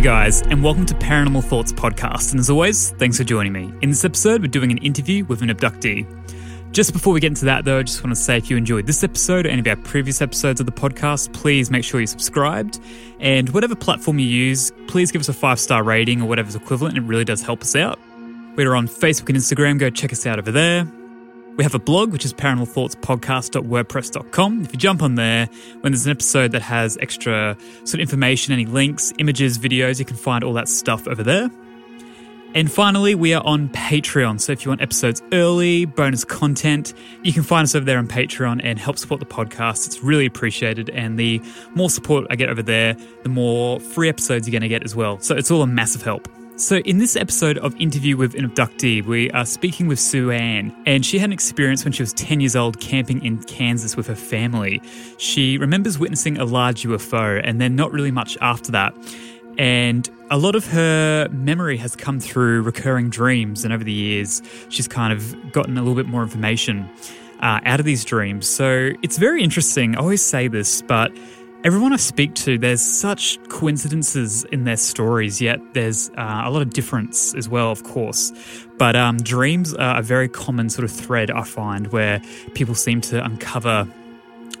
Hey guys, and welcome to Paranormal Thoughts Podcast. And as always, thanks for joining me. In this episode, we're doing an interview with an abductee. Just before we get into that, though, I just want to say if you enjoyed this episode or any of our previous episodes of the podcast, please make sure you're subscribed. And whatever platform you use, please give us a five star rating or whatever's equivalent. It really does help us out. We're on Facebook and Instagram. Go check us out over there. We have a blog, which is paranormalthoughtspodcast.wordpress.com. If you jump on there, when there's an episode that has extra sort of information, any links, images, videos, you can find all that stuff over there. And finally, we are on Patreon. So if you want episodes early, bonus content, you can find us over there on Patreon and help support the podcast. It's really appreciated. And the more support I get over there, the more free episodes you're going to get as well. So it's all a massive help. So, in this episode of Interview with an Abductee, we are speaking with Sue Ann, and she had an experience when she was 10 years old camping in Kansas with her family. She remembers witnessing a large UFO, and then not really much after that. And a lot of her memory has come through recurring dreams, and over the years, she's kind of gotten a little bit more information uh, out of these dreams. So, it's very interesting. I always say this, but Everyone I speak to, there's such coincidences in their stories, yet there's uh, a lot of difference as well, of course. But um, dreams are a very common sort of thread I find where people seem to uncover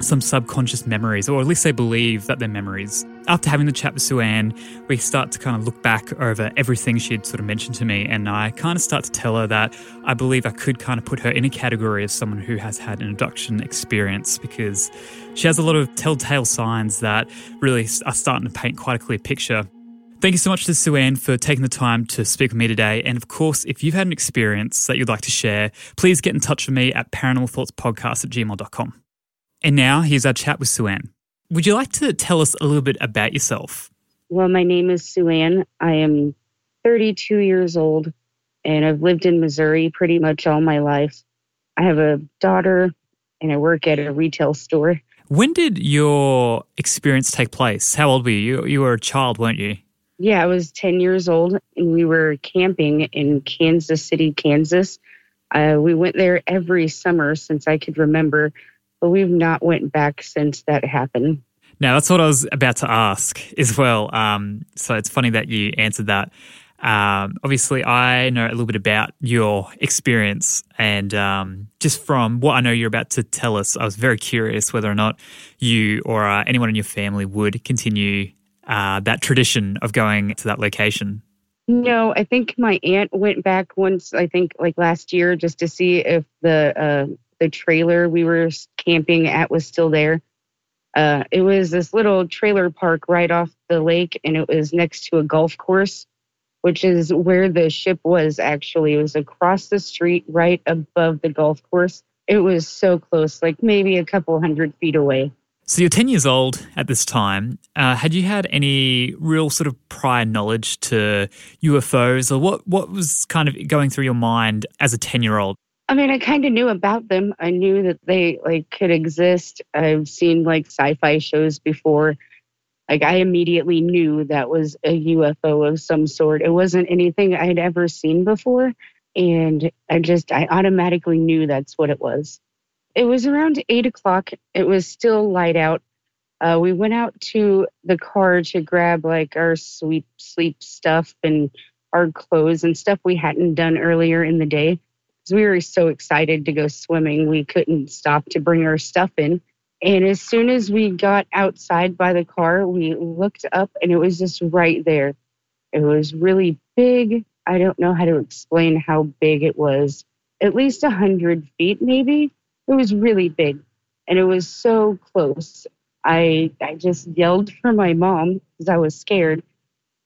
some subconscious memories, or at least they believe that they're memories. After having the chat with Sue Ann, we start to kind of look back over everything she'd sort of mentioned to me, and I kind of start to tell her that I believe I could kind of put her in a category of someone who has had an abduction experience because she has a lot of telltale signs that really are starting to paint quite a clear picture. Thank you so much to Sue Ann for taking the time to speak with me today. And of course, if you've had an experience that you'd like to share, please get in touch with me at paranormalthoughtspodcast at gmail.com. And now here's our chat with Sue Ann. Would you like to tell us a little bit about yourself? Well, my name is Sue Ann. I am 32 years old and I've lived in Missouri pretty much all my life. I have a daughter and I work at a retail store. When did your experience take place? How old were you? You were a child, weren't you? Yeah, I was 10 years old and we were camping in Kansas City, Kansas. Uh, we went there every summer since I could remember but we've not went back since that happened. Now that's what I was about to ask as well. Um, so it's funny that you answered that. Um, obviously, I know a little bit about your experience, and um, just from what I know you're about to tell us, I was very curious whether or not you or uh, anyone in your family would continue uh, that tradition of going to that location. No, I think my aunt went back once. I think like last year, just to see if the uh, the trailer we were camping at was still there. Uh, it was this little trailer park right off the lake, and it was next to a golf course, which is where the ship was actually. It was across the street, right above the golf course. It was so close, like maybe a couple hundred feet away. So you're 10 years old at this time. Uh, had you had any real sort of prior knowledge to UFOs, or what, what was kind of going through your mind as a 10 year old? I mean, I kind of knew about them. I knew that they like could exist. I've seen like sci-fi shows before. Like I immediately knew that was a UFO of some sort. It wasn't anything I'd ever seen before, And I just, I automatically knew that's what it was. It was around eight o'clock. It was still light out. Uh, we went out to the car to grab like our sweep sleep stuff and our clothes and stuff we hadn't done earlier in the day. We were so excited to go swimming, we couldn't stop to bring our stuff in. And as soon as we got outside by the car, we looked up and it was just right there. It was really big. I don't know how to explain how big it was. At least a hundred feet, maybe. It was really big, and it was so close. I I just yelled for my mom because I was scared.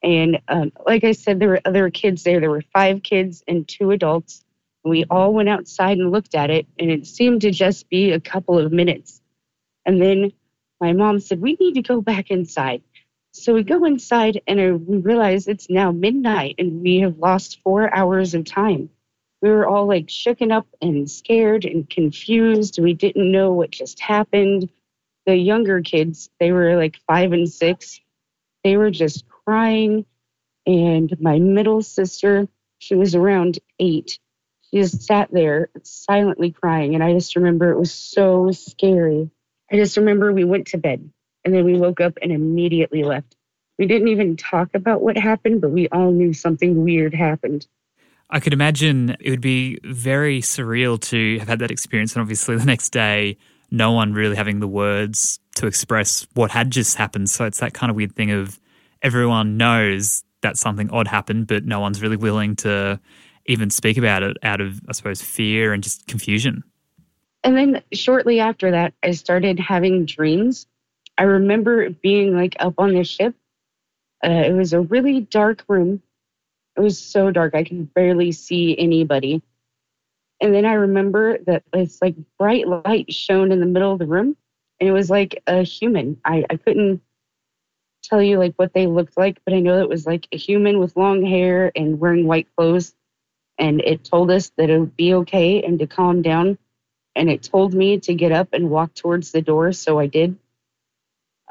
And um, like I said, there were other kids there. There were five kids and two adults. We all went outside and looked at it, and it seemed to just be a couple of minutes. And then my mom said, We need to go back inside. So we go inside and we realize it's now midnight and we have lost four hours of time. We were all like shooken up and scared and confused. We didn't know what just happened. The younger kids, they were like five and six, they were just crying. And my middle sister, she was around eight. Just sat there silently crying. And I just remember it was so scary. I just remember we went to bed and then we woke up and immediately left. We didn't even talk about what happened, but we all knew something weird happened. I could imagine it would be very surreal to have had that experience. And obviously, the next day, no one really having the words to express what had just happened. So it's that kind of weird thing of everyone knows that something odd happened, but no one's really willing to even speak about it out of, I suppose, fear and just confusion. And then shortly after that, I started having dreams I remember being like up on the ship. Uh, it was a really dark room. It was so dark I could barely see anybody. And then I remember that it's like bright light shone in the middle of the room, and it was like a human. I, I couldn't tell you like what they looked like, but I know it was like a human with long hair and wearing white clothes. And it told us that it would be okay and to calm down. And it told me to get up and walk towards the door, so I did.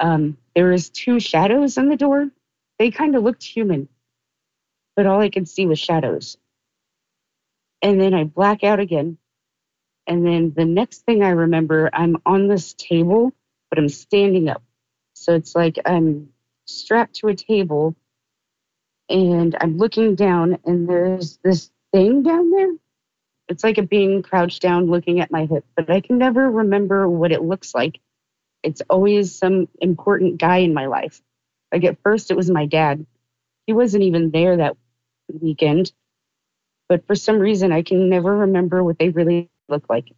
Um, there was two shadows on the door. They kind of looked human, but all I could see was shadows. And then I black out again. And then the next thing I remember, I'm on this table, but I'm standing up. So it's like I'm strapped to a table and I'm looking down, and there's this thing down there. It's like a being crouched down looking at my hip, but I can never remember what it looks like it's always some important guy in my life. Like at first, it was my dad. He wasn't even there that weekend, but for some reason, I can never remember what they really look like.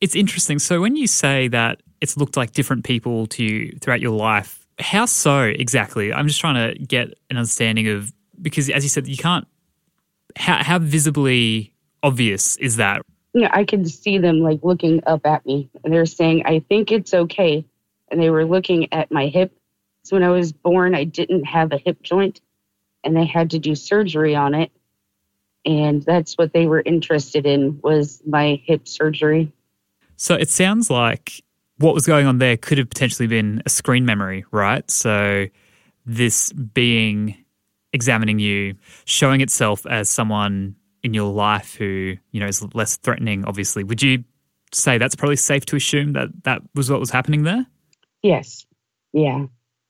It's interesting. So when you say that it's looked like different people to you throughout your life, how so exactly? I'm just trying to get an understanding of because, as you said, you can't. How, how visibly obvious is that? Yeah, you know, I could see them like looking up at me. And they're saying, I think it's okay and they were looking at my hip. So when I was born, I didn't have a hip joint and they had to do surgery on it. And that's what they were interested in was my hip surgery. So it sounds like what was going on there could have potentially been a screen memory, right? So this being examining you, showing itself as someone in your life who, you know, is less threatening, obviously. Would you say that's probably safe to assume that that was what was happening there? Yes. Yeah.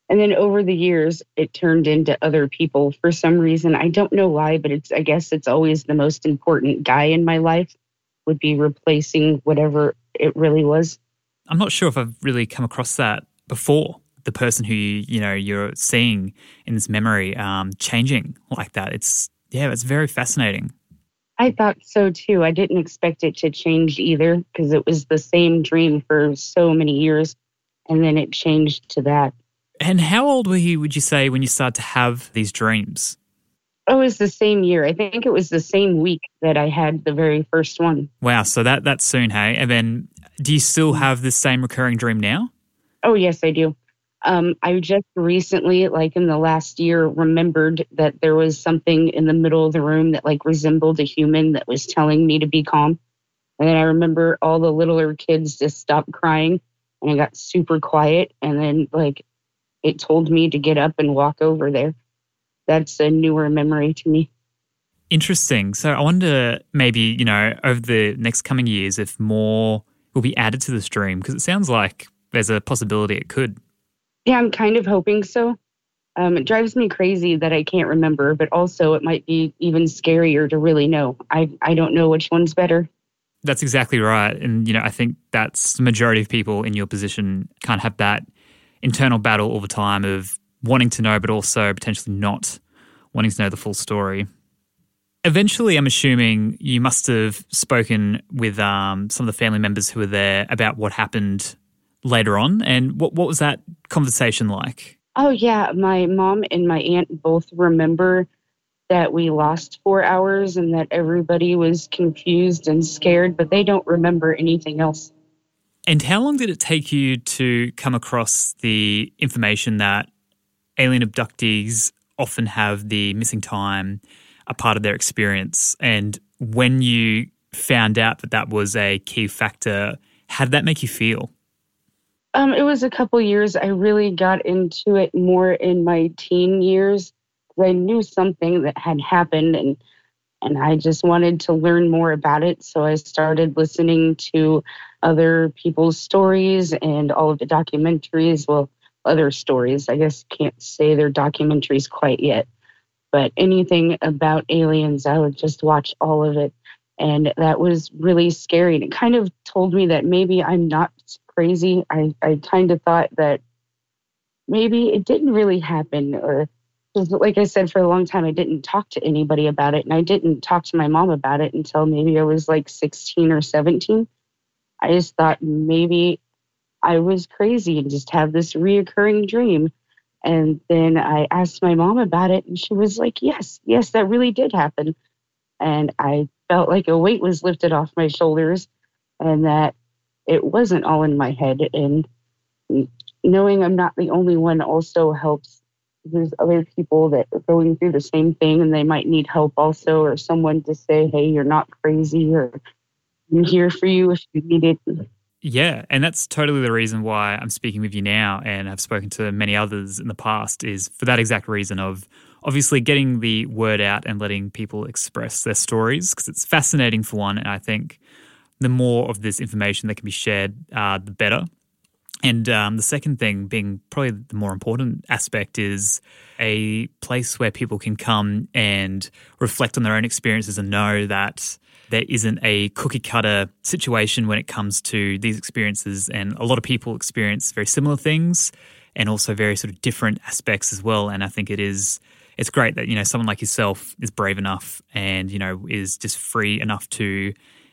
And then over the years, it turned into other people for some reason. I don't know why, but it's, I guess it's always the most important guy in my life would be replacing whatever it really was. I'm not sure if I've really come across that before. The person who you, you know you're seeing in this memory um, changing like that. It's yeah, it's very fascinating. I thought so too. I didn't expect it to change either because it was the same dream for so many years and then it changed to that. And how old were you, would you say, when you started to have these dreams? Oh, it was the same year. I think it was the same week that I had the very first one. Wow. So that that's soon, hey? And then do you still mm. have the same recurring dream now? Oh, yes, I do. Um, I just recently, like in the last year, remembered that there was something in the middle of the room that like resembled a human that was telling me to be calm. And then I remember all the littler kids just stopped crying and I got super quiet. And then, like, it told me to get up and walk over there. That's a newer memory to me. Interesting. So I wonder maybe, you know, over the next coming years if more will be added to the stream because it sounds like there's a possibility it could. Yeah, I'm kind of hoping so. Um, it drives me crazy that I can't remember, but also it might be even scarier to really know. I, I don't know which one's better. That's exactly right. And, you know, I think that's the majority of people in your position can't have that internal battle all the time of wanting to know, but also potentially not wanting to know the full story. Eventually, I'm assuming you must have spoken with um, some of the family members who were there about what happened later on. And what, what was that conversation like? Oh, yeah. My mom and my aunt both remember that we lost four hours and that everybody was confused and scared, but they don't remember anything else. And how long did it take you to come across the information that alien abductees often have the missing time a part of their experience. And when you found out that that was a key factor, how did that make you feel? Um, it was a couple years. I really got into it more in my teen years. I knew something that had happened, and and I just wanted to learn more about it. So I started listening to other people's stories and all of the documentaries. Well, other stories. I guess can't say they're documentaries quite yet, but anything about aliens, I would just watch all of it. And that was really scary. And it kind of told me that maybe I'm not crazy. I, I kind of thought that maybe it didn't really happen or like I said, for a long time, I didn't talk to anybody about it. And I didn't talk to my mom about it until maybe I was like 16 or 17. I just thought maybe I was crazy and just have this reoccurring dream. And then I asked my mom about it, and she was like, Yes, yes, that really did happen. And I felt like a weight was lifted off my shoulders and that it wasn't all in my head. And knowing I'm not the only one also helps. There's other people that are going through the same thing and they might need help also, or someone to say, Hey, you're not crazy, or I'm here for you if you need it. Yeah, and that's totally the reason why I'm speaking with you now and I've spoken to many others in the past is for that exact reason of obviously getting the word out and letting people express their stories because it's fascinating for one and I think the more of this information that can be shared uh, the better. And um, the second thing, being probably the more important aspect, is a place where people can come and reflect on their own experiences and know that there isn't a cookie cutter situation when it comes to these experiences. And a lot of people experience very similar things and also very sort of different aspects as well. And I think it is it's great that, you know, someone like yourself is brave enough and, you know, is just free enough to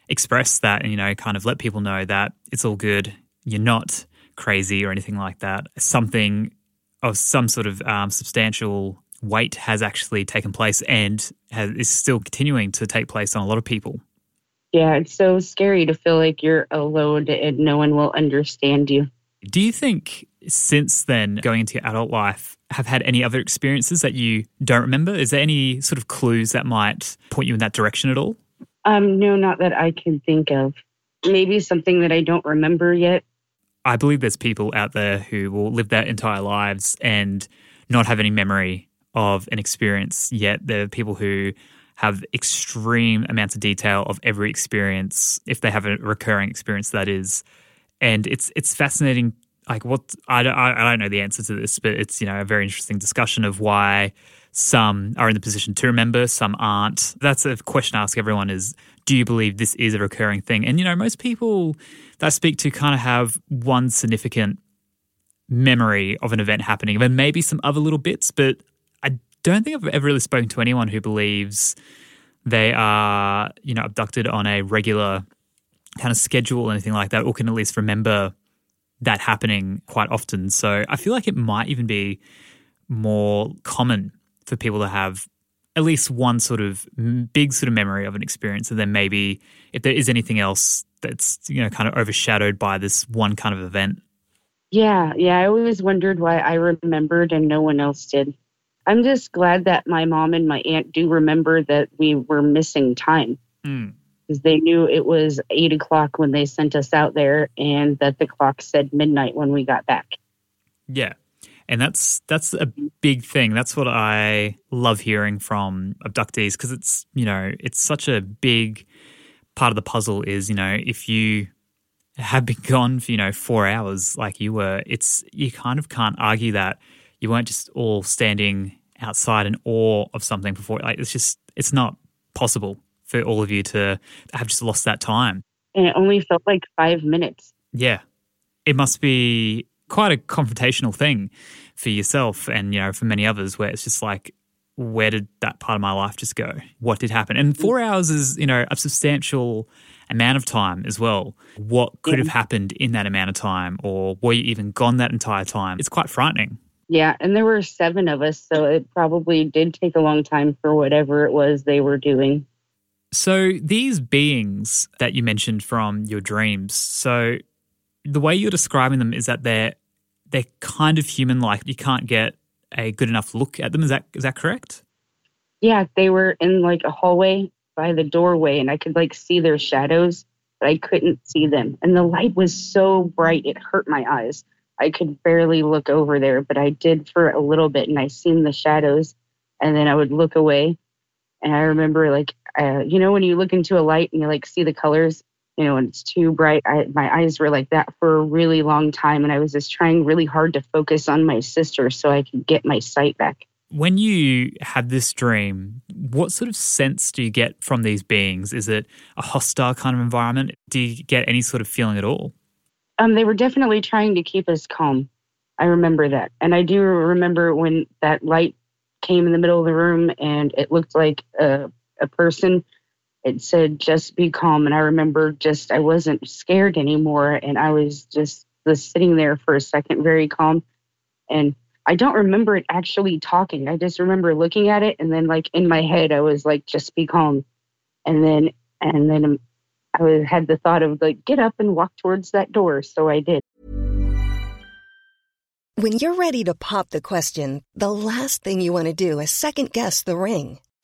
express that and, you know, kind of let people know that it's all good. You're not crazy or anything like that. Something of some sort of um, substantial weight has actually taken place and has, is still continuing to take place on a lot of people. Yeah, it's so scary to feel like you're alone and no one will understand you. Do you think since then, going into your adult life, have had any other experiences that you don't remember? Is there any sort of clues that might point you in that direction at all? Um, no, not that I can think of. Maybe something that I don't remember yet. I believe there's people out there who will live their entire lives and not have any memory of an experience, yet there are people who have extreme amounts of detail of every experience, if they have a recurring experience, that is. And it's it's fascinating. Like what I don't, I don't know the answer to this, but it's you know a very interesting discussion of why some are in the position to remember, some aren't. That's a question I ask everyone: is do you believe this is a recurring thing? And you know, most people that I speak to kind of have one significant memory of an event happening, and maybe some other little bits, but I don't think I've ever really spoken to anyone who believes they are, you know, abducted on a regular kind of schedule or anything like that, or can at least remember that happening quite often. So I feel like it might even be more common for people to have at least one sort of big sort of memory of an experience, and then maybe if there is anything else that's you know kind of overshadowed by this one kind of event. Yeah, yeah. I always wondered why I remembered and no one else did. I'm just glad that my mom and my aunt do remember that we were missing time hmm. Because they knew it was eight o'clock when they sent us out there and that the clock said midnight when we got back. Yeah. And that's that's a big thing. That's what I love hearing from abductees because it's you know it's such a big part of the puzzle. Is you know if you have been gone for you know four hours like you were, it's you kind of can't argue that you weren't just all standing outside in awe of something before. Like it's just it's not possible for all of you to have just lost that time. And it only felt like five minutes. Yeah, it must be quite a confrontational thing for yourself and you know for many others where it's just like where did that part of my life just go? What did happen? And four mm. hours is you know a substantial amount of time as well. What could have happened in that amount of time or were you even gone that entire time? It's quite frightening. Yeah and there were seven of us so it probably did take a long time for whatever it was they were doing so these beings that you mentioned from your dreams so the way you're describing them is that they're they're kind of human like. You can't get a good enough look at them. Is that is that correct? Yeah, they were in like a hallway by the doorway and I could like see their shadows, but I couldn't see them. And the light was so bright it hurt my eyes. I could barely look over there, but I did for a little bit and I seen the shadows and then I would look away. And I remember like uh, you know when you look into a light and you like see the colors you know, and it's too bright. I, my eyes were like that for a really long time. And I was just trying really hard to focus on my sister so I could get my sight back. When you had this dream, what sort of sense do you get from these beings? Is it a hostile kind of environment? Do you get any sort of feeling at all? Um, they were definitely trying to keep us calm. I remember that. And I do remember when that light came in the middle of the room and it looked like a, a person it said just be calm. And i remember just i wasn't scared anymore and i was just was sitting there for a second very calm. And i don't remember it actually talking. I just remember looking at it and then like in my head i was like just be calm. And then and then um, i was, had the thought of like get up and walk towards that door. So i did. When you're ready to pop the question the last thing you want to do is second guess the ring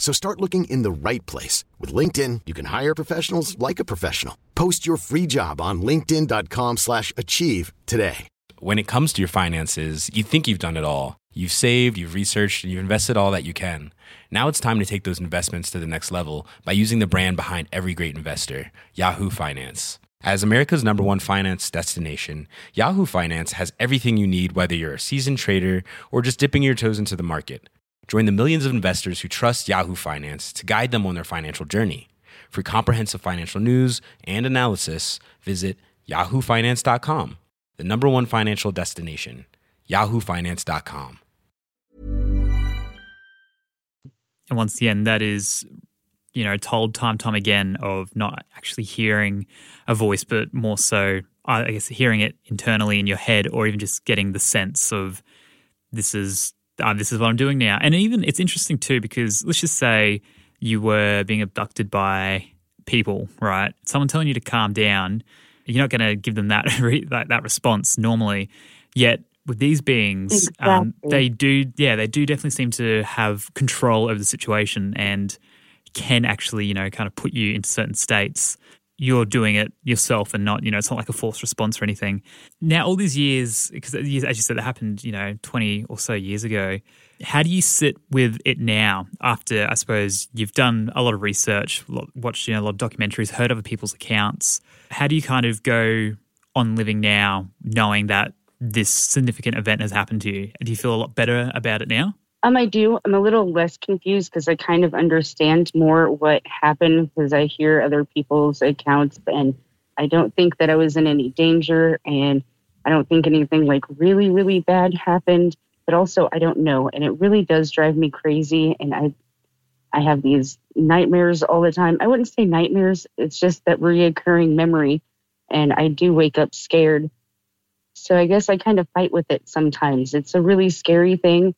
So start looking in the right place. With LinkedIn, you can hire professionals like a professional. Post your free job on linkedin.com slash achieve today. When it comes to your finances, you think you've done it all. You've saved, you've researched, and you've invested all that you can. Now it's time to take those investments to the next level by using the brand behind every great investor, Yahoo Finance. As America's number one finance destination, Yahoo Finance has everything you need, whether you're a seasoned trader or just dipping your toes into the market. Join the millions of investors who trust Yahoo Finance to guide them on their financial journey. For comprehensive financial news and analysis, visit yahoofinance.com, the number one financial destination, yahoofinance.com. And once again, that is, you know, told time time again of not actually hearing a voice, but more so, I guess, hearing it internally in your head, or even just getting the sense of this is uh, this is what I'm doing now. And even it's interesting too because let's just say you were being abducted by people, right? Someone telling you to calm down. You're not going to give them that, that that response normally. Yet with these beings, um, they do, yeah, they do definitely seem to have control over the situation and can actually, you know, kind of put you into certain states. You're doing it yourself and not, you know, it's not like a forced response or anything. Now, all these years, because as you said, that happened, you know, 20 or so years ago. How do you sit with it now after, I suppose, you've done a lot of research, watched, you know, a lot of documentaries, heard other people's accounts? How do you kind of go on living now knowing that this significant event has happened to you? Do you feel a lot better about it now? Um, I do. I'm a little less confused because I kind of understand more what happened because I hear other people's accounts and I don't think that I was in any danger and I don't think anything like really, really bad happened. But also I don't know. And it really does drive me crazy. And I I have these nightmares all the time. I wouldn't say nightmares, it's just that reoccurring memory. And I do wake up scared. So I guess I kind of fight with it sometimes. It's a really scary thing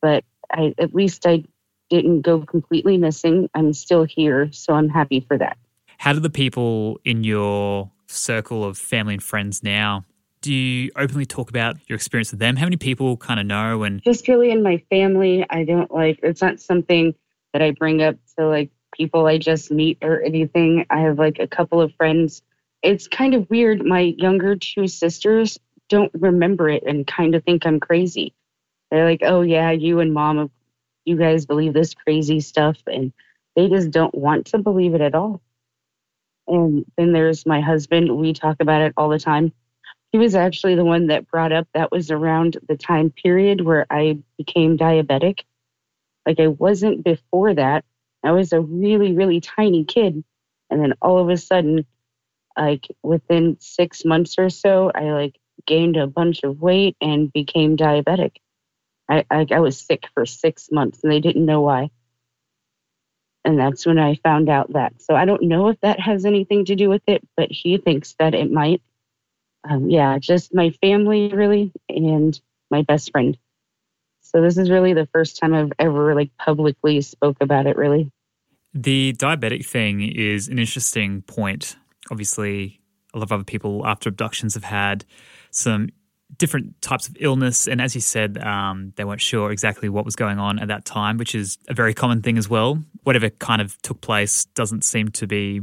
but I, at least I didn't go completely missing. I'm still here, so I'm happy for that. How do the people in your circle of family and friends now? Do you openly talk about your experience with them? How many people kind of know? And just really in my family, I don't like. It's not something that I bring up to like people I just meet or anything. I have like a couple of friends. It's kind of weird. My younger two sisters don't remember it and kind of think I'm crazy. They're like, oh, yeah, you and mom, you guys believe this crazy stuff. And they just don't want to believe it at all. And then there's my husband. We talk about it all the time. He was actually the one that brought up that was around the time period where I became diabetic. Like I wasn't before that. I was a really, really tiny kid. And then all of a sudden, like within six months or so, I like gained a bunch of weight and became diabetic. I, I, I was sick for six months and they didn't know why. And that's when I found out that. So I don't know if that has anything to do with it, but he thinks that it might. Um, yeah, just my family really and my best friend. So this is really the first time I've ever like publicly spoke about it really. The diabetic thing is an interesting point. Obviously, a lot of other people after abductions have had some different types of illness. And as you said, um, they weren't sure exactly what was going on at that time, which is a very common thing as well. Whatever kind of took place doesn't seem to be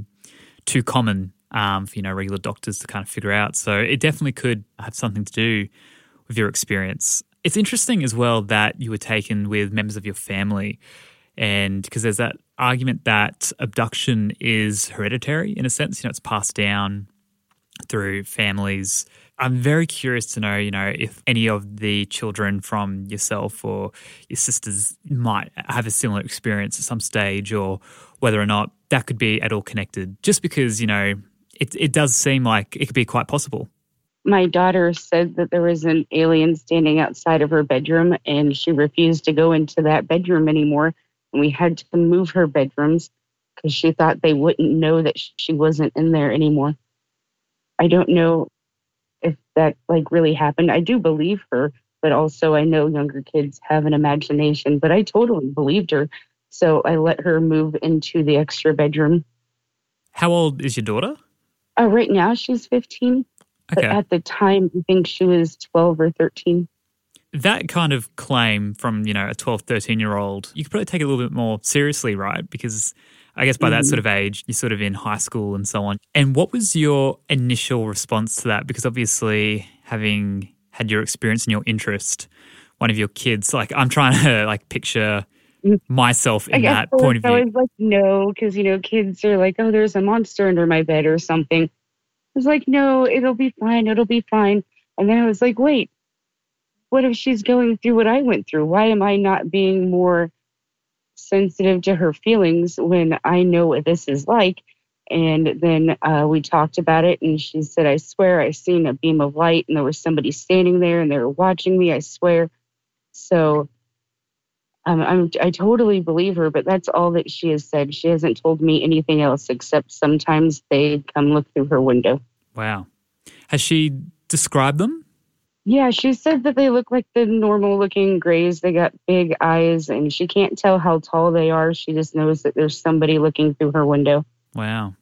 too common um, for you know regular doctors to kind of figure out. So it definitely could have something to do with your experience. It's interesting as well that you were taken with members of your family, and because there's that argument that abduction is hereditary in a sense. You know, it's passed down through families I'm very curious to know, you know, if any of the children from yourself or your sisters might have a similar experience at some stage, or whether or not that could be at all connected. Just because, you know, it it does seem like it could be quite possible. My daughter said that there was an alien standing outside of her bedroom, and she refused to go into that bedroom anymore. And we had to move her bedrooms because she thought they wouldn't know that she wasn't in there anymore. I don't know if that like really happened. I do believe her, but also I know younger kids have an imagination, but I totally believed her. So I let her move into the extra bedroom. How old is your daughter? Uh, right now she's 15. Okay. But at the time, I think she was 12 or 13. That kind of claim from, you know, a 12, 13 year old, you could probably take it a little bit more seriously, right? Because I guess by that sort mm-hmm. of age, you're sort of in high school and so on. And what was your initial response to that? Because obviously, having had your experience and your interest, one of your kids, like I'm trying to like picture mm. myself in that point of view. I was like, no, because you know, kids are like, oh, there's a monster under my bed or something. I was like, no, it'll be fine, it'll be fine. And then I was like, wait, what if she's going through what I went through? Why am I not being more sensitive to her feelings when I know what this is like. And then uh, we talked about it, and she said, I swear I seen a beam of light, and there was somebody standing there, and they were watching me, I swear. So um, I'm, I totally believe her, but that's all that she has said. She hasn't told me anything else except sometimes they come look through her window. Wow. Has she described them? Yeah, she said that they look like the normal looking grays. They got big eyes, and she can't tell how tall they are. She just knows that there's somebody looking through her window. Wow.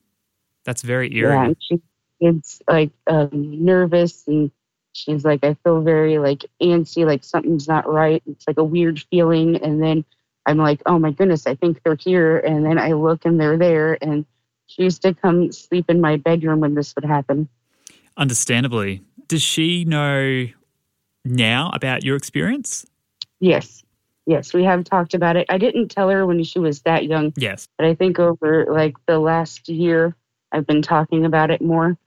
That's very eerie. Yeah, she gets like um, nervous, and she's like, I feel very like antsy, like something's not right. It's like a weird feeling. And then I'm like, oh my goodness, I think they're here. And then I look and they're there. And She used to come sleep in my bedroom when this would happen. Understandably. Does she know now about your experience? Yes. Yes, we have talked about it. I didn't tell her when she was that young, Yes. but I think over like the last year, I've been talking about it more.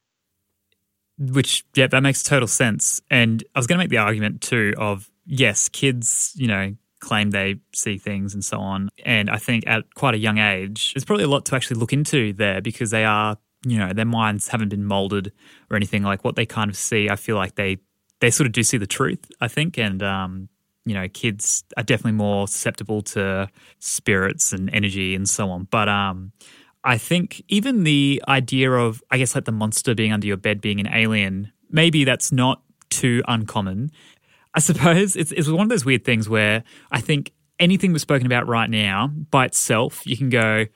Which, yeah, that makes total sense. And I was going to make the argument too of yes, kids, you know, claim they see things and so on. And I think at quite a young age, there's probably a lot to actually look into there because they are, you know, their minds haven't been molded or anything like what they kind of see. I feel like they they sort of do see the truth. I think, and um, you know, kids are definitely more susceptible to spirits and energy and so on. But um, I think even the idea of, I guess, like the monster being under your bed being an alien, maybe that's not too uncommon. I suppose it's, it's one of those weird things where I think anything we're spoken about right now by itself, you can go,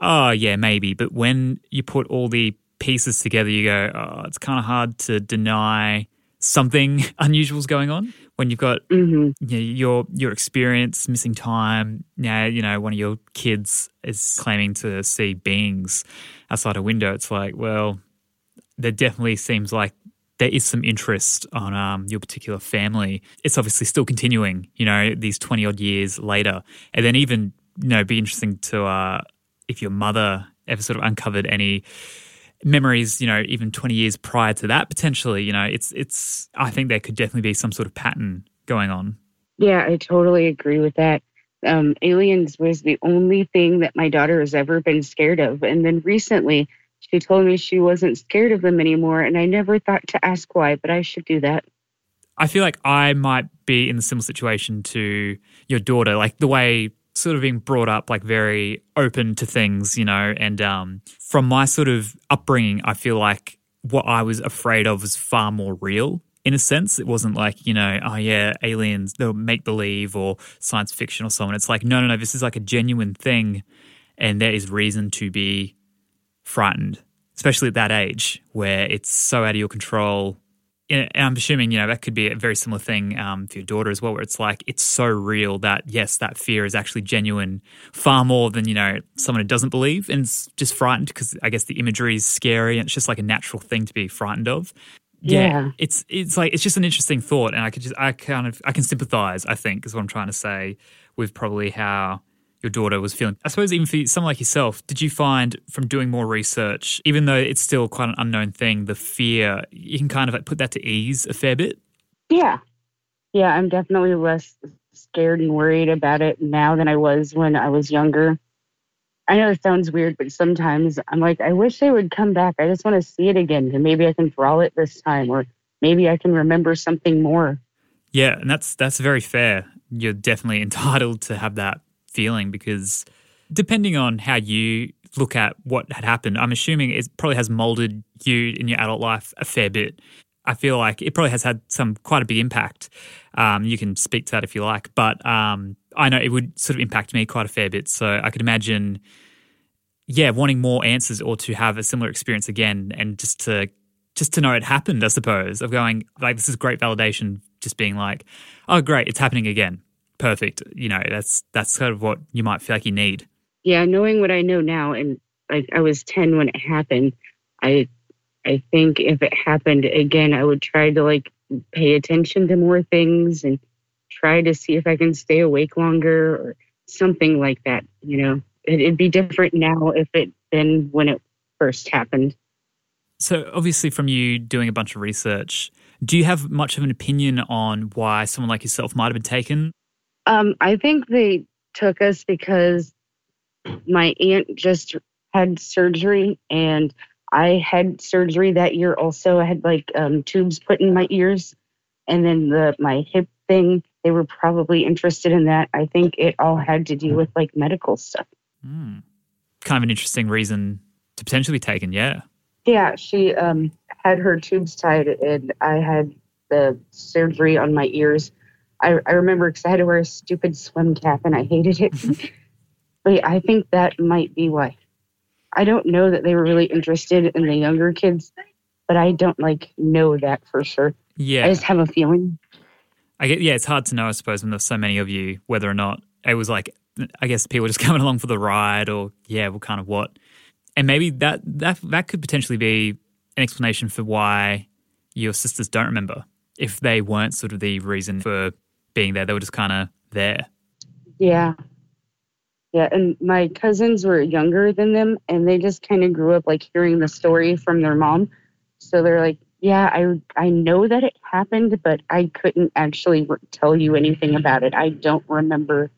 oh, yeah, maybe. But when you put all the pieces together, you go, oh, it's kind of hard to deny something unusual is going on. When you've got hmm you know, your your experience missing time now you know one of your kids is claiming to see beings outside a window it's like well there definitely seems like there is some interest on um, your particular family. It's obviously still continuing you know these 20 odd years later. And then even you know be interesting to uh, if your mother ever sort of uncovered any memories, you know, even 20 years prior to that, potentially, you know, it's, it's, I think there could definitely be some sort of pattern going on. Yeah, I totally agree with that. Um, aliens was the only thing that my daughter has ever been scared of. And then recently, she told me she wasn't scared of them anymore. And I never thought to ask why, but I should do that. I feel like I might be in a similar situation to your daughter, like the way sort of being brought up like very open to things, you know, and um, from my sort of upbringing, I feel like what I was afraid of was far more real. In a sense, it wasn't like, you know, oh yeah, aliens, they'll make believe or science fiction or so on. It's like, no, no, no, this is like a genuine thing. And there is reason to be frightened, especially at that age where it's so out of your control. And I'm assuming, you know, that could be a very similar thing um, for your daughter as well, where it's like it's so real that, yes, that fear is actually genuine far more than, you know, someone who doesn't believe and is just frightened because I guess the imagery is scary and it's just like a natural thing to be frightened of. Yeah, Yeah. it's it's like it's just an interesting thought, and I could just I kind of I can sympathize. I think is what I'm trying to say with probably how your daughter was feeling. I suppose even for someone like yourself, did you find from doing more research, even though it's still quite an unknown thing, the fear you can kind of like put that to ease a fair bit? Yeah. Yeah, I'm definitely less scared and worried about it now than I was when I was younger. I know it sounds weird, but sometimes I'm like, I wish they would come back. I just want to see it again. And maybe I can draw it this time, or maybe I can remember something more. Yeah, and that's that's very fair. You're definitely entitled to have that feeling because depending on how you look at what had happened, I'm assuming it probably has molded you in your adult life a fair bit. I feel like it probably has had some quite a big impact. Um, you can speak to that if you like, but um, I know it would sort of impact me quite a fair bit. So I could imagine, yeah, wanting more answers or to have a similar experience again, and just to just to know it happened. I suppose of going like this is great validation. Just being like, oh, great, it's happening again. Perfect. You know, that's that's kind of what you might feel like you need. Yeah, knowing what I know now, and like I was 10 when it happened, I I think if it happened again, I would try to like pay attention to more things and try to see if I can stay awake longer or something like that. You know, it, it'd be different now if it been when it first happened. So, obviously, from you doing a bunch of research, do you have much of an opinion on why someone like yourself might have been taken? Um, I think they took us because my aunt just had surgery and I had surgery that year also. I had like um, tubes put in my ears and then the my hip thing, they were probably interested in that. I think it all had to do with like medical stuff. Hmm. Kind of an interesting reason to potentially be taken, yeah. Yeah, she um, had her tubes tied and I had the surgery on my ears. I, I remember because I had to wear a stupid swim cap and I hated it. Mm-hmm. but I think that might be why. I don't know that they were really interested in the younger kids, but I don't like know that for sure. Yeah. I just have a feeling. I get, yeah, it's hard to know, I suppose, when there's so many of you, whether or not it was like, I guess people just coming along for the ride or, yeah, well, kind of what. And maybe that that that could potentially be an explanation for why your sisters don't remember if they weren't sort of the reason for being there. They were just kind of there. Yeah. Yeah, and my cousins were younger than them, and they just kind of grew up like hearing the story from their mom. So they're like, "Yeah, I I know that it happened, but I couldn't actually re- tell you anything about it. I don't remember,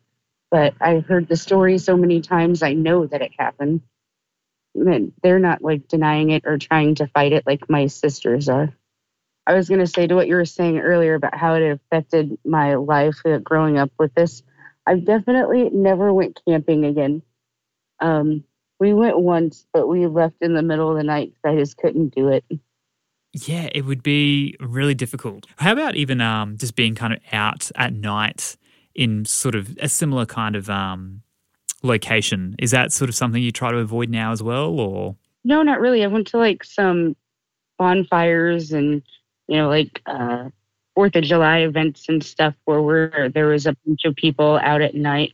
but I heard the story so many times. I know that it happened." And they're not like denying it or trying to fight it like my sisters are. I was going to say to what you were saying earlier about how it affected my life uh, growing up with this. I definitely never went camping again. Um, we went once, but we left in the middle of the night because I just couldn't do it. Yeah, it would be really difficult. How about even um, just being kind of out at night in sort of a similar kind of um, location? Is that sort of something you try to avoid now as well, or? No, not really. I went to like some bonfires and you know like uh, Fourth of July events and stuff where we're, there was a bunch of people out at night.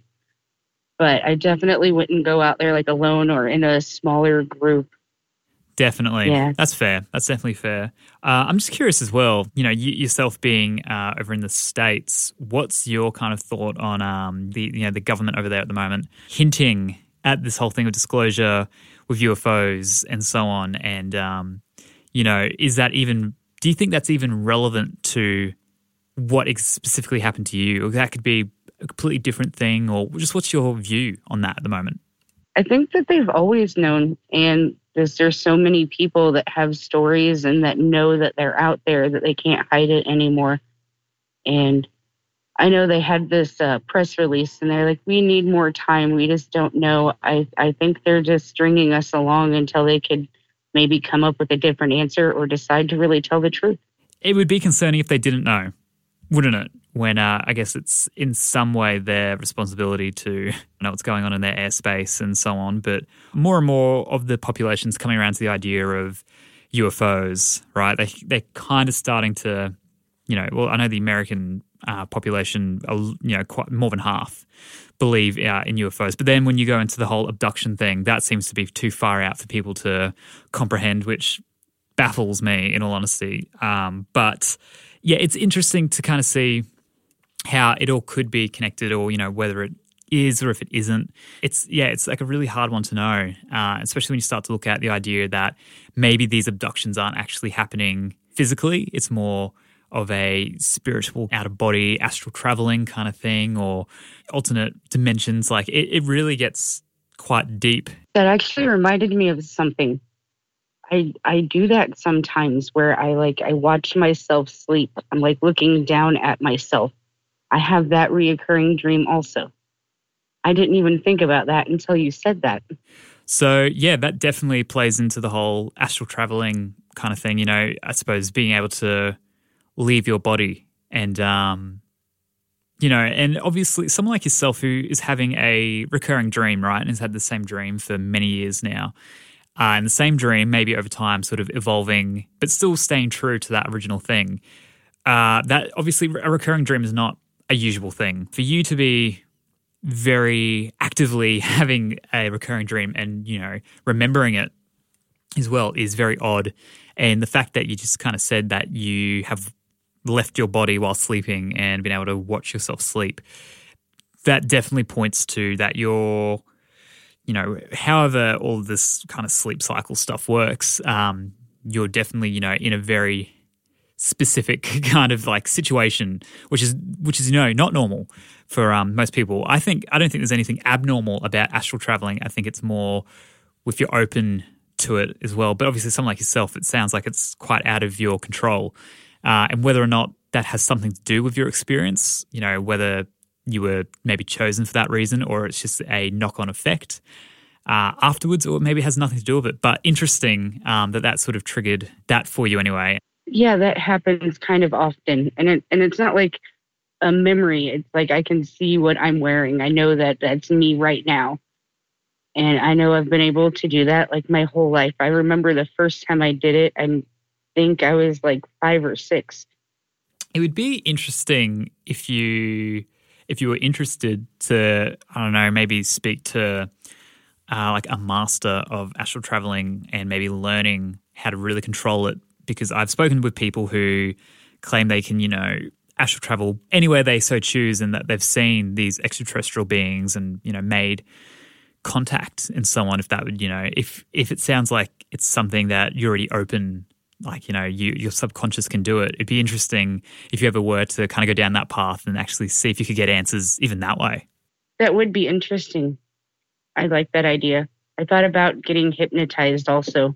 But I definitely wouldn't go out there like alone or in a smaller group. Definitely. Yeah. That's fair. That's definitely fair. Uh, I'm just curious as well, you know, you, yourself being uh, over in the States, what's your kind of thought on um, the, you know, the government over there at the moment hinting at this whole thing of disclosure with UFOs and so on? And, um, you know, is that even, do you think that's even relevant to what specifically happened to you? Or that could be a completely different thing, or just what's your view on that at the moment? I think that they've always known, and there's, there's so many people that have stories and that know that they're out there that they can't hide it anymore. And I know they had this uh, press release, and they're like, "We need more time. We just don't know." I I think they're just stringing us along until they could maybe come up with a different answer or decide to really tell the truth. It would be concerning if they didn't know, wouldn't it? When uh, I guess it's in some way their responsibility to know what's going on in their airspace and so on. But more and more of the population's coming around to the idea of UFOs, right? They they're kind of starting to, you know, well, I know the American uh, population, you know, quite more than half believe uh, in UFOs. But then when you go into the whole abduction thing, that seems to be too far out for people to comprehend, which baffles me, in all honesty. Um, but yeah, it's interesting to kind of see how it all could be connected, or you know, whether it is or if it isn't. It's yeah, it's like a really hard one to know, uh, especially when you start to look at the idea that maybe these abductions aren't actually happening physically. It's more of a spiritual out of body astral traveling kind of thing or alternate dimensions like it, it really gets quite deep That actually reminded me of something. I I do that sometimes where I like I watch myself sleep. I'm like looking down at myself. I have that reoccurring dream also. I didn't even think about that until you said that. So yeah, that definitely plays into the whole astral traveling kind of thing. You know, I suppose being able to leave your body and um, you know, and obviously someone like yourself who is having a recurring dream, right, and has had the same dream for many years now. Uh, and the same dream, maybe over time, sort of evolving, but still staying true to that original thing. Uh, that obviously a recurring dream is not a usual thing. For you to be very actively having a recurring dream and you know remembering it as well is very odd and the fact that you just kind of said that you have left your body while sleeping and been able to watch yourself sleep that definitely points to that you're you know however all this kind of sleep cycle stuff works um, you're definitely you know in a very specific kind of like situation, which is which is you know not normal for um, most people. I think I don't think there's anything abnormal about astral traveling. I think it's more if you're open to it as well. But obviously, someone like yourself, it sounds like it's quite out of your control, uh, and whether or not that has something to do with your experience, you know, whether you were maybe chosen for that reason or it's just a knock-on effect. Uh, afterwards, or maybe it has nothing to do with it. But interesting um, that that sort of triggered that for you anyway. Yeah, that happens kind of often, and it and it's not like a memory. It's like I can see what I'm wearing. I know that that's me right now, and I know I've been able to do that like my whole life. I remember the first time I did it. I think I was like five or six. It would be interesting if you if you were interested to I don't know maybe speak to uh, like a master of astral traveling and maybe learning how to really control it. Because I've spoken with people who claim they can, you know, astral travel anywhere they so choose and that they've seen these extraterrestrial beings and, you know, made contact and so on if that would, you know, if if it sounds like it's something that you're already open like you know you, your subconscious can do it it'd be interesting if you ever were to kind of go down that path and actually see if you could get answers even that way That would be interesting. I like that idea. I thought about getting hypnotized also.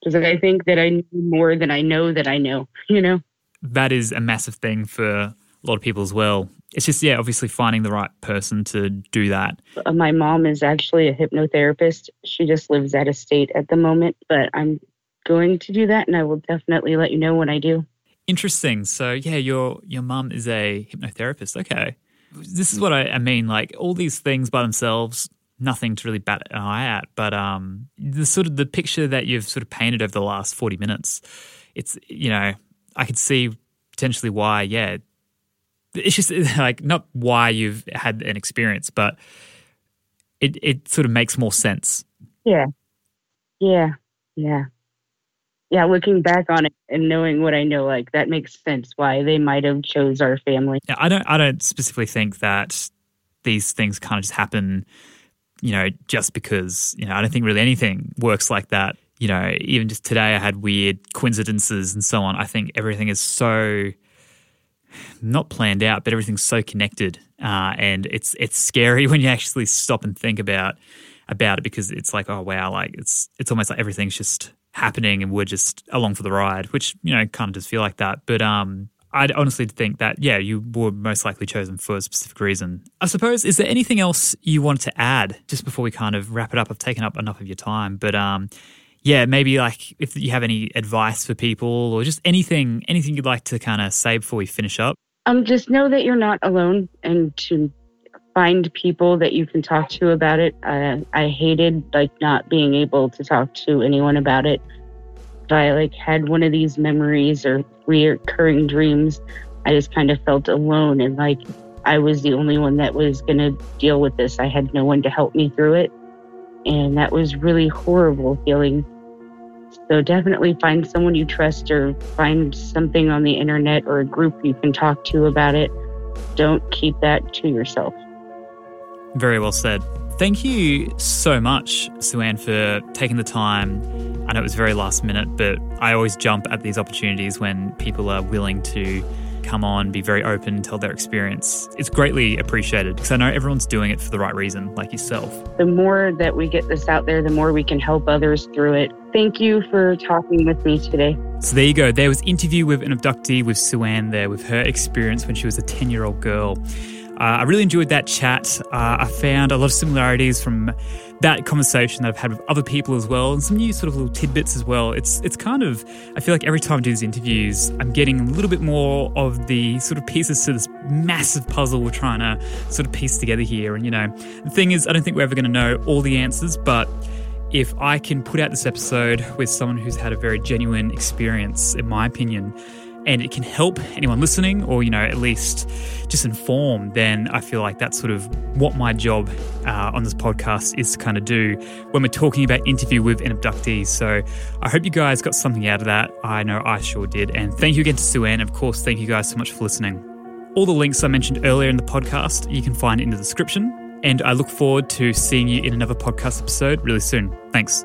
Because I think that I know more than I know that I know, you know? that is a massive thing for a lot of people as well it's just yeah obviously finding the right person to do that Uh, My mom is actually a hypnotherapist. She just lives out of state at the moment, but I'm going to do that and I will definitely let you know when I do. Interesting. So yeah, your your mum is a hypnotherapist. Okay, this is what I, I mean. Like all these things by themselves, nothing to really bat an eye at. But um, the sort of the picture that you've sort of painted over the last forty minutes, it's you know I could see potentially why. Yeah, it's just like not why you've had an experience, but it it sort of makes more sense. Yeah. Yeah. Yeah. Yeah, looking back on it and knowing what I know, like that makes sense why they might have chose our family. Yeah, I don't I don't specifically think that these things kind of just happen, you know, just because, you know, I don't think really anything works like that. You know, even just today I had weird coincidences and so on. I think everything is so not planned out, but everything's so connected. Uh, and it's it's scary when you actually stop and think about about it because it's like, oh wow, like it's it's almost like everything's just happening and we're just along for the ride, which, you know, kind of does feel like that. But um I'd honestly think that, yeah, you were most likely chosen for a specific reason. I suppose, is there anything else you wanted to add just before we kind of wrap it up? I've taken up enough of your time, but um, yeah, maybe like if you have any advice for people or just anything, anything you'd like to kind of say before we finish up. Um, just know that you're not alone and to find people that you can talk to about it. I hated like not being able to talk to anyone about it. If I like had one of these memories or recurring dreams, I just kind of felt alone and like I was the only one that was going to deal with this. I had no one to help me through it. And that was really horrible feeling. So definitely find someone you trust or find something on the internet or a group you can talk to about it. Don't keep that to yourself. Very well said. Thank you so much, Suanne, for taking the time. I know it was very last minute, but I always jump at these opportunities when people are willing to come on, be very open, tell their experience. It's greatly appreciated because I know everyone's doing it for the right reason, like yourself. The more that we get this out there, the more we can help others through it. Thank you for talking with me today. So there you go. There was interview with an abductee with Suanne there, with her experience when she was a 10 year old girl. Uh, I really enjoyed that chat. Uh, I found a lot of similarities from that conversation that I've had with other people as well, and some new sort of little tidbits as well. It's it's kind of I feel like every time I do these interviews, I'm getting a little bit more of the sort of pieces to this massive puzzle we're trying to sort of piece together here. And you know, the thing is, I don't think we're ever going to know all the answers, but if I can put out this episode with someone who's had a very genuine experience, in my opinion, and it can help anyone listening or, you know, at least just inform, then I feel like that's sort of what my job uh, on this podcast is to kind of do when we're talking about interview with an abductee. So I hope you guys got something out of that. I know I sure did. And thank you again to Suanne. Of course, thank you guys so much for listening. All the links I mentioned earlier in the podcast, you can find in the description. And I look forward to seeing you in another podcast episode really soon. Thanks.